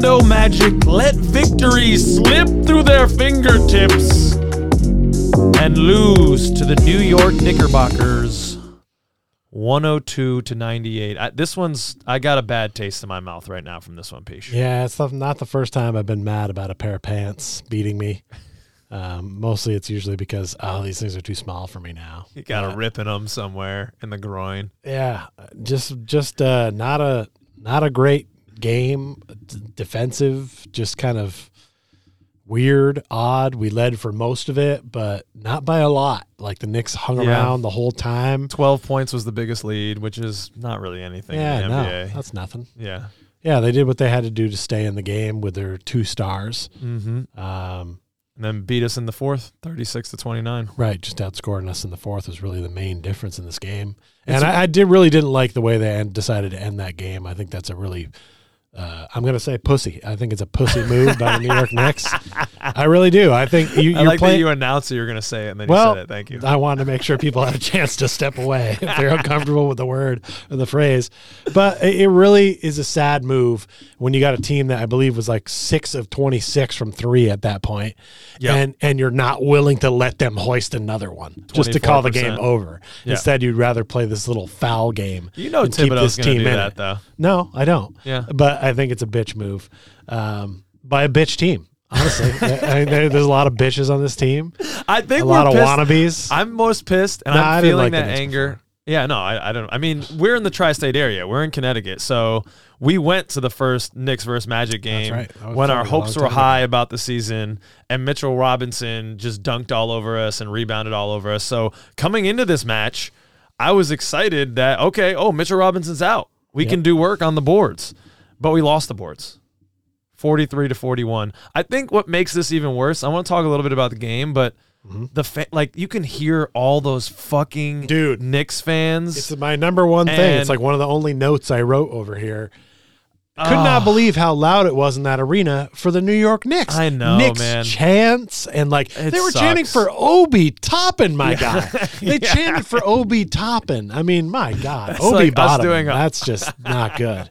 Magic let victory slip through their fingertips and lose to the New York Knickerbockers 102 to 98. I, this one's I got a bad taste in my mouth right now from this one, Pich. Yeah, it's not- the first time I've been mad about a pair of pants beating me. Um, mostly it's usually because, oh, these things are too small for me now. You got a rip in them somewhere in the groin. Yeah, just just uh, not a not a great game. D- defensive, just kind of weird, odd. We led for most of it, but not by a lot. Like the Knicks hung Yeah. around the whole time. 12 points was the biggest lead, which is not really anything Yeah, in the no, NBA. that's nothing. yeah. Yeah, they did what they had to do to stay in the game with their two stars. Mm-hmm. Um, And then beat us in the fourth, 36 to 29. Right, just outscoring us in the fourth was really the main difference in this game. And I, did really didn't like the way they end, decided to end that game. I think that's a really, uh, I'm going to say pussy. I think it's a pussy move by the New York Knicks. I really do. I think you, I you're like playing. you announced that you were going to say it and then well, you said it. Thank you. I wanted to make sure people had a chance to step away if they're uncomfortable with the word or the phrase. But it really is a sad move when you got a team that I believe was like six of 26 from three at that point, Yep. and and you're not willing to let them hoist another one just to call the game over. Yeah. Instead, you'd rather play this little foul game. You know keep Thibodeau's this going to team do in that, it. though. No, I don't. Yeah. But I think it's a bitch move um, by a bitch team. Honestly, I, I, there's a lot of bitches on this team. I think A lot of pissed. wannabes. I'm most pissed, and I I'm feeling like that anger. before. Yeah, no, I, I don't. I mean, we're in the tri-state area. We're in Connecticut, so we went to the first Knicks versus Magic game right. When our fucking a long hopes were high about the season, and Mitchell Robinson just dunked all over us and rebounded all over us. So coming into this match, I was excited that okay, oh Mitchell Robinson's out. We Yep. can do work on the boards, but we lost the boards. 43 to 41. I think what makes this even worse, I want to talk a little bit about the game, but mm-hmm. the fa- like you can hear all those fucking Dude. Knicks fans. It's my number one thing. It's like one of the only notes I wrote over here. Could Ah. not believe how loud it was in that arena for the New York Knicks. I know, Knicks man. chants and like It they were chanting for Obi Toppin, my guy. They Yeah. chanted for Obi Toppin. I mean, my God, That's Obi like Bottom. that's just not good.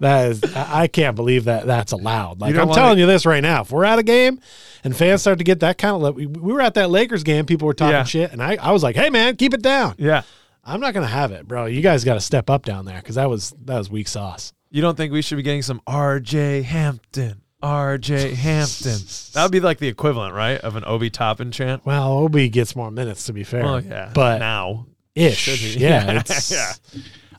That is, I can't believe that that's allowed. Like I'm telling you this right now. If we're at a game and fans start to get that kind of, we, we were at that Lakers game, people were talking Yeah. shit, and I, I was like, hey man, keep it down. yeah. I'm not gonna have it, bro. You guys got to step up down there because that was that was weak sauce. You don't think we should be getting some RJ Hampton? RJ Hampton. That would be like the equivalent, right, of an Obi Toppin chant. Well, Obi gets more minutes to be fair. Well, yeah. but now, ish, yeah. Yeah.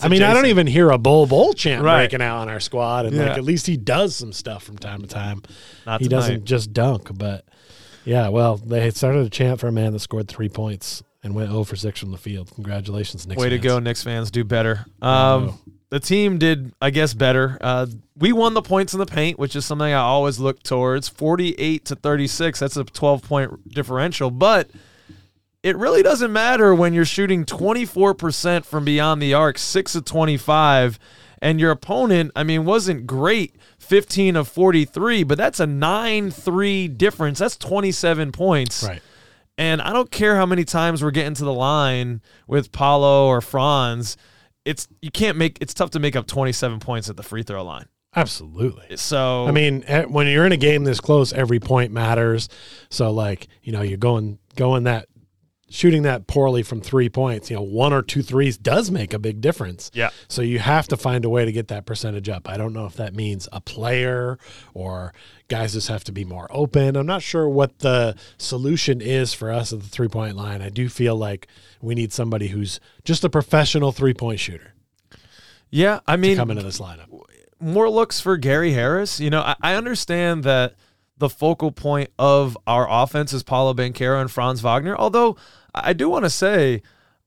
I mean, I don't even hear a Bol Bol chant Right. breaking out on our squad, and Yeah. like at least he does some stuff from time to time. not he tonight. doesn't just dunk, but yeah. Well, they started a chant for a man that scored three points and went 0 for six from the field. Congratulations, Knicks. Way to go, Knicks fans. Do better. Um, the team did, I guess, better. Uh, we won the points in the paint, which is something I always look towards. 48 to 36. That's a 12 point differential. But it really doesn't matter when you're shooting 24% from beyond the arc, 6 of 25, and your opponent, I mean, wasn't great, 15 of 43, but that's a 9 3 difference. That's 27 points. Right. And I don't care how many times we're getting to the line with Paolo or Franz. It's you can't make it's tough to make up 27 points at the free throw line. Absolutely. So I mean, eh, when you're in a game this close, every point matters. So, like, you know, you're going going that shooting that poorly from three points. You know, one or two threes does make a big difference. Yeah. So you have to find a way to get that percentage up. I don't know if that means a player or guys just have to be more open. I'm not sure what the solution is for us at the three point line. I do feel like we need somebody who's just a professional three point shooter yeah, I to mean come into this lineup. more looks for Gary Harris. You know, I, I understand that the focal point of our offense is Paolo Banchero and Franz Wagner. Although I do want to say,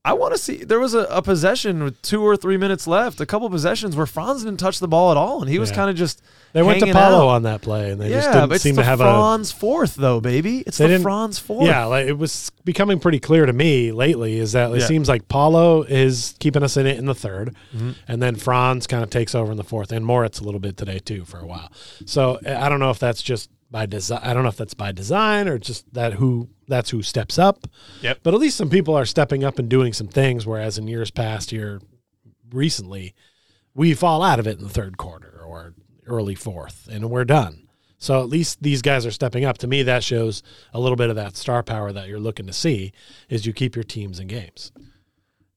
I want to see there was a, a possession with two or three minutes left, a couple possessions where Franz didn't touch the ball at all, and he was Yeah. kind of just They went to Paolo out. on that play, and they just didn't seem to have a Franz fourth though, baby. It's the Franz fourth. Yeah, like it was becoming pretty clear to me lately is that it Yeah. seems like Paolo is keeping us in it in the 3rd Mm-hmm. and then Franz kind of takes over in the fourth, and Moritz a little bit today too for a while. So I don't know if that's just by design. I don't know if that's by design or just that who that's who steps up. Yep. But at least some people are stepping up and doing some things, whereas in years past, here recently, we fall out of it in the third quarter or early fourth, and we're done. So at least these guys are stepping up. To me, that shows a little bit of that star power that you're looking to see. Is you keep your teams in games.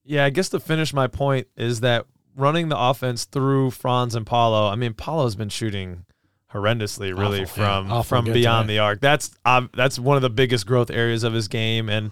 Yeah, I guess to finish my point is that running the offense through Franz and Paolo. I mean, Paolo's been shooting horrendously, really, Awful, from Awful from beyond the arc. That's um, that's one of the biggest growth areas of his game, and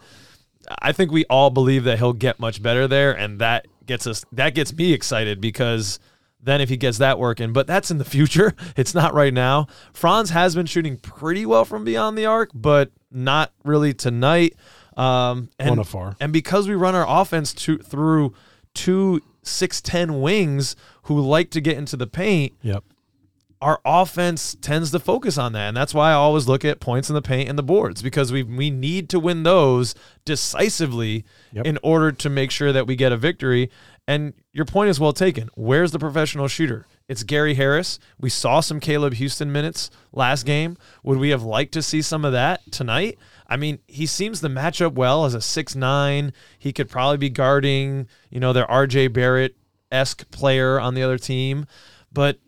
I think we all believe that he'll get much better there, and that gets us that gets me excited because then if he gets that working, but that's in the future. It's not right now. Franz has been shooting pretty well from beyond the arc, but not really tonight. Um, and, One of four. and because we run our offense to, through two six ten wings who like to get into the paint, Yep. Our offense tends to focus on that, and that's why I always look at points in the paint and the boards because we we need to win those decisively Yep. in order to make sure that we get a victory. And your point is well taken. Where's the professional shooter? It's Gary Harris. We saw some Caleb Houstan minutes last game. Would we have liked to see some of that tonight? I mean, he seems to match up well as a six nine. He could probably be guarding, you know, their RJ Barrett esque player on the other team. But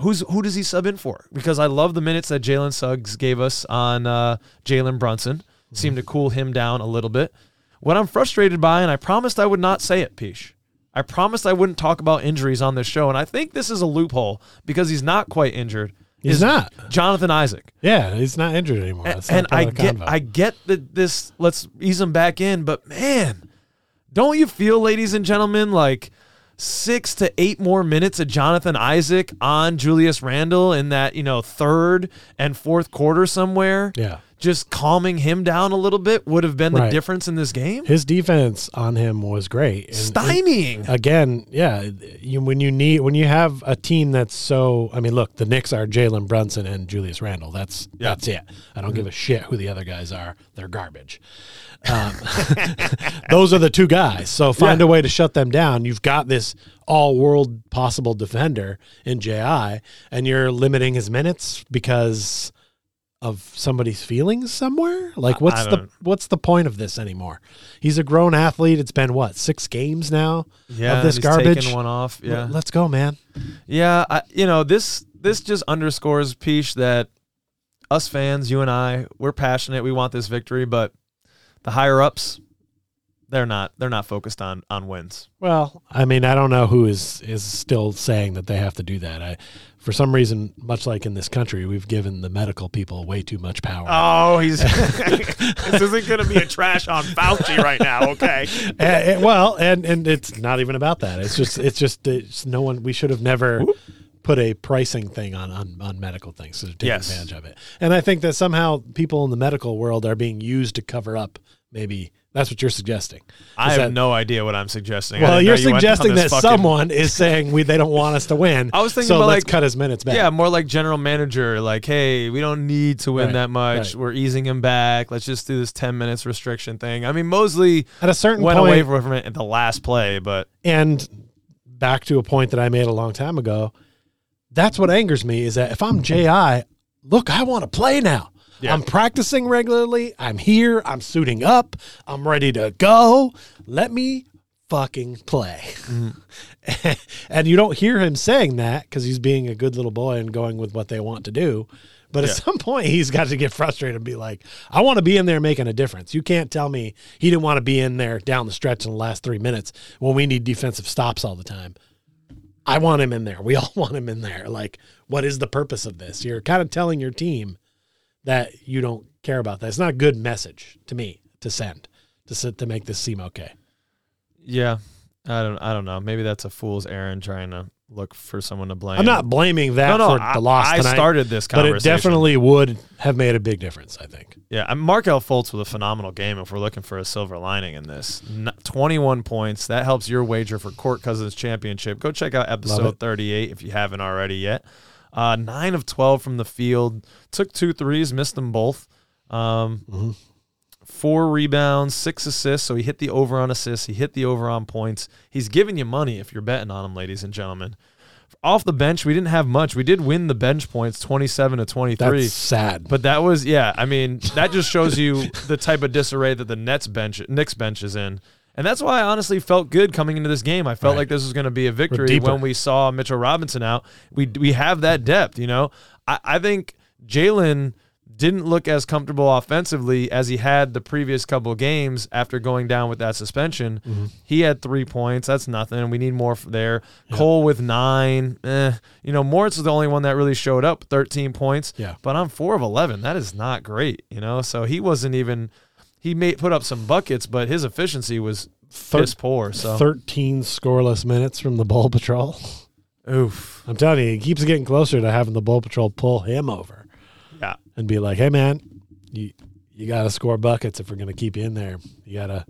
who's who does he sub in for? Because I love the minutes that Jalen Suggs gave us on uh, Jalen Brunson. Seemed to cool him down a little bit. What I'm frustrated by, and I promised I would not say it, Pich. I promised I wouldn't talk about injuries on this show, and I think this is a loophole because he's not quite injured. He's not. Jonathan Isaac. Yeah, he's not injured anymore. And, That's not and I get convo. I get that this let's ease him back in, but man, don't you feel, ladies and gentlemen, like six to eight more minutes of Jonathan Isaac on Julius Randle in that, you know, third and fourth quarter somewhere? yeah. Just calming him down a little bit would have been the difference in this game. His defense on him was great. And- Stymieing. again, yeah, you, when you need when you have a team that's so, I mean, look, the Knicks are Jalen Brunson and Julius Randle. That's Yeah. that's it. I don't give a shit who the other guys are. They're garbage. Um, those are the two guys. So find Yeah. a way to shut them down. You've got this all world possible defender in Ji, and you're limiting his minutes because of somebody's feelings somewhere. Like, what's the what's the point of this anymore? He's a grown athlete. It's been what six games now yeah, of this garbage. one off. Yeah. Let's go, man. Yeah, I, you know this this just underscores Pich that us fans, you and I, we're passionate. We want this victory, but the higher ups, they're not. They're not focused on on wins. Well, I mean, I don't know who is is still saying that they have to do that. I, for some reason, much like in this country, we've given the medical people way too much power. Oh, he's this isn't going to be a trash on Fauci right now. Okay. Eh, eh, well, and and it's not even about that. It's just it's just it's no one. We should have never put a pricing thing on on, on medical things to take Yes. advantage of it. And I think that somehow people in the medical world are being used to cover up. Maybe that's what you're suggesting. I have that- no idea what I'm suggesting. Well, you're know you suggesting that fucking- someone is saying we they don't want us to win. I was thinking so about, let's like- cut his minutes back. Yeah, more like general manager. Like, hey, we don't need to win Right, that much. right. We're easing him back. Let's just do this ten minutes restriction thing. I mean, Mosley At a certain went point, away from it at the last play, but and back to a point that I made a long time ago. That's what angers me is that if I'm Ji, look, I want to play now. Yeah. I'm practicing regularly. I'm here. I'm suiting up. I'm ready to go. Let me fucking play. Mm-hmm. and you don't hear him saying that because he's being a good little boy and going with what they want to do. But Yeah. at some point, he's got to get frustrated and be like, I want to be in there making a difference. You can't tell me he didn't want to be in there down the stretch in the last three minutes when we need defensive stops all the time. I want him in there. We all want him in there. Like, what is the purpose of this? You're kind of telling your team that you don't care about that. It's not a good message to me to send to sit, to make this seem okay. yeah, I don't. I don't know. Maybe that's a fool's errand trying to look for someone to blame. I'm not blaming that No, no. for I, the loss I tonight, started this but it definitely would have made a big difference. I think. Yeah, and Markelle Fultz with a phenomenal game. If we're looking for a silver lining in this, 21 points that helps your wager for Court Cousins Championship. Go check out episode 38 if you haven't already yet. Uh, nine of 12 from the field. Took two threes, missed them both. Um, Mhm. Four rebounds, six assists. So he hit the over on assists. He hit the over on points. He's giving you money if you're betting on him, ladies and gentlemen. Off the bench, we didn't have much. We did win the bench points, 27 to 23. That's sad. But that was yeah. I mean, that just shows you the type of disarray that the Nets bench, Knicks bench is in. And that's why I honestly felt good coming into this game. I felt Right. like this was going to be a victory when we saw Mitchell Robinson out. We we have that depth, you know. I, I think Jalen didn't look as comfortable offensively as he had the previous couple of games after going down with that suspension. Mm-hmm. He had three points. That's nothing. We need more there. Cole with nine. Eh. You know, Moritz was the only one that really showed up, 13 points. Yeah. But on four of 11, that is not great, you know? So he wasn't even, he made put up some buckets, but his efficiency was Thir- piss poor. So, 13 scoreless minutes from the Bull Patrol. oof. I'm telling you, he keeps getting closer to having the Bull Patrol pull him over Yeah. and be like, "Hey, man, you you got to score buckets if we're going to keep you in there. You got to."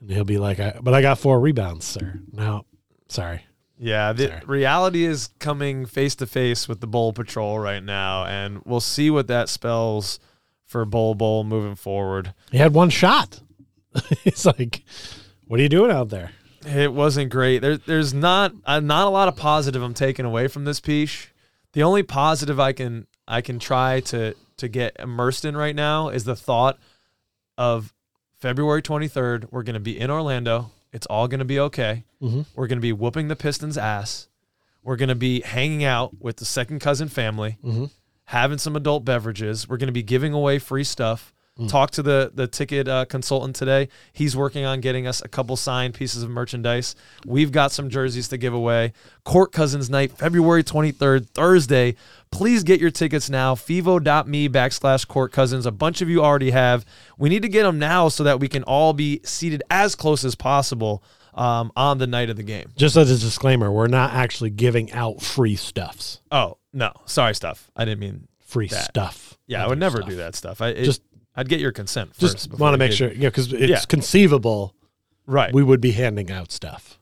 And he'll be like, I, "But I got four rebounds, sir." No, sorry. Yeah, the Sorry. reality is coming face to face with the Bull Patrol right now, and we'll see what that spells for Bol Bol moving forward. He had one shot. it's like, what are you doing out there? It wasn't great. There, there's not uh, not a lot of positive I'm taking away from this piece. The only positive I can I can try to to get immersed in right now is the thought of February 23rd. We're going to be in Orlando. It's all going to be okay. Mhm. We're going to be whooping the Pistons' ass. We're going to be hanging out with the second cousin family, Mhm. Having some adult beverages. We're going to be giving away free stuff. Mm. Talk to the the ticket uh, consultant today. He's working on getting us a couple signed pieces of merchandise. We've got some jerseys to give away. Court Cousins Night, February 23rd, Thursday. Please get your tickets now. Fevo.me backslash Court Cousins. A bunch of you already have. We need to get them now so that we can all be seated as close as possible um, on the night of the game. Just as a disclaimer, we're not actually giving out free stuffs. Oh, no. Sorry, stuff. I didn't mean. Free That. stuff. Yeah, I would never stuff. do that stuff. I it, Just- I'd get your consent first. Just want to make did- sure, yeah, because it's Yeah. conceivable Right. we would be handing out stuff,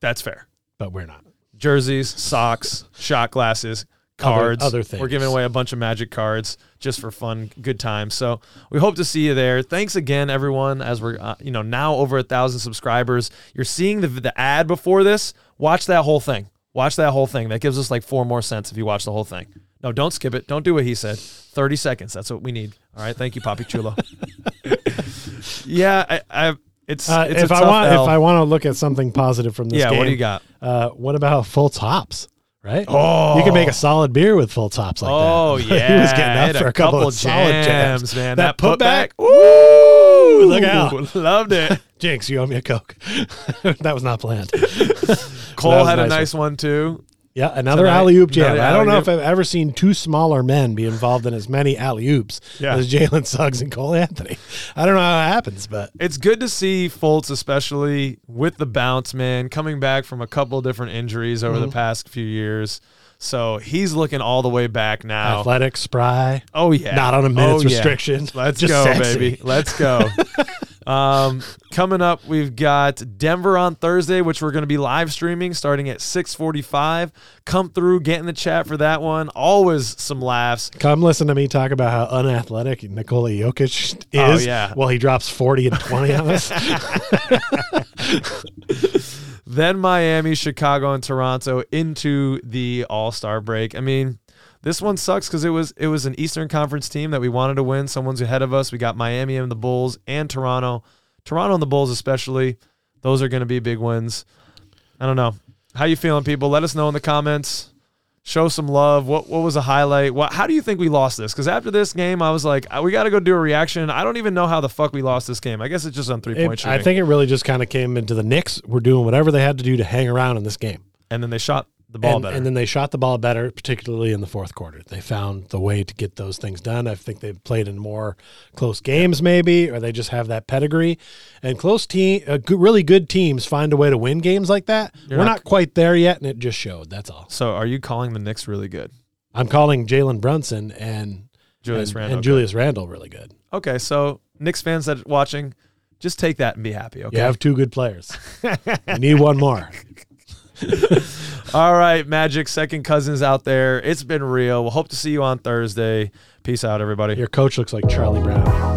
That's fair. but we're not. jerseys, socks, shot glasses, cards. other things. We're giving away a bunch of magic cards just for fun, good times. So we hope to see you there. Thanks again, everyone. As we're uh, you know now over a thousand subscribers, you're seeing the the ad before this. Watch that whole thing. Watch that whole thing. That gives us like four more cents if you watch the whole thing. No, don't skip it. Don't do what he said. Thirty seconds. That's what we need. All right. Thank you, Poppy Chulo. yeah, I, I it's, Uh, it's if I want, L. if I want to look at something positive from this yeah. game, What do you got? Uh, what about full tops? Right? Oh. you can make a solid beer with full tops like Oh that. Oh yeah, he was getting up for a couple, of solid jams, jams. man. That, That, putback, Ooh, look out! loved it. Jinx, you owe me a coke. that was not planned. Cole was had a nice nice one too. Yeah, another alley oop jam. I don't know if. I've ever seen two smaller men be involved in as many alley oops Yeah. as Jalen Suggs and Cole Anthony. I don't know how it happens, but It's good to see Fultz, especially with the bounce, man, coming back from a couple different injuries over Mm-hmm. the past few years. So he's looking all the way back now. athletic, spry, Oh yeah, not on a minutes Oh, yeah. restriction. Let's Just go, sexy. baby. Let's go. um, coming up, we've got Denver on Thursday, which we're going to be live streaming starting at 6:45. Come through, get in the chat for that one. Always some laughs. Come listen to me talk about how unathletic Nikola Jokic is Oh, yeah. while he drops 40 and 20 on us. Then Miami, Chicago, and Toronto into the All Star break. I mean, this one sucks because it was it was an Eastern Conference team that we wanted to win. Someone's ahead of us. We got Miami and the Bulls and Toronto. Toronto and the Bulls especially. Those are going to be big wins. I don't know. How you feeling, people? Let us know in the comments. Show some love. What what was a highlight? What how do you think we lost this? Because after this game, I was like, uh, we got to go do a reaction. I don't even know how the fuck we lost this game. I guess it's just on three point It- I think it really just kind of came into the Knicks. Were doing whatever they had to do to hang around in this game. and then they shot the ball and, better. and then they shot the ball better, particularly in the fourth quarter. They found the way to get those things done. I think they've played in more close games, maybe, or they just have that pedigree. And close team, uh, good, really good teams find a way to win games like that. You're We're not- not quite there yet, and it just showed. That's all. So are you calling the Knicks really good? I'm calling Jalen Brunson and Julius and, Randle. and Julius Randle really good. Okay, so Knicks fans that are watching, just take that and be happy. Okay. You have two good players. you need one more. All right, Magic second cousins out there. It's been real. We'll hope to see you on Thursday. Peace out, everybody. Your coach looks like Charlie Brown.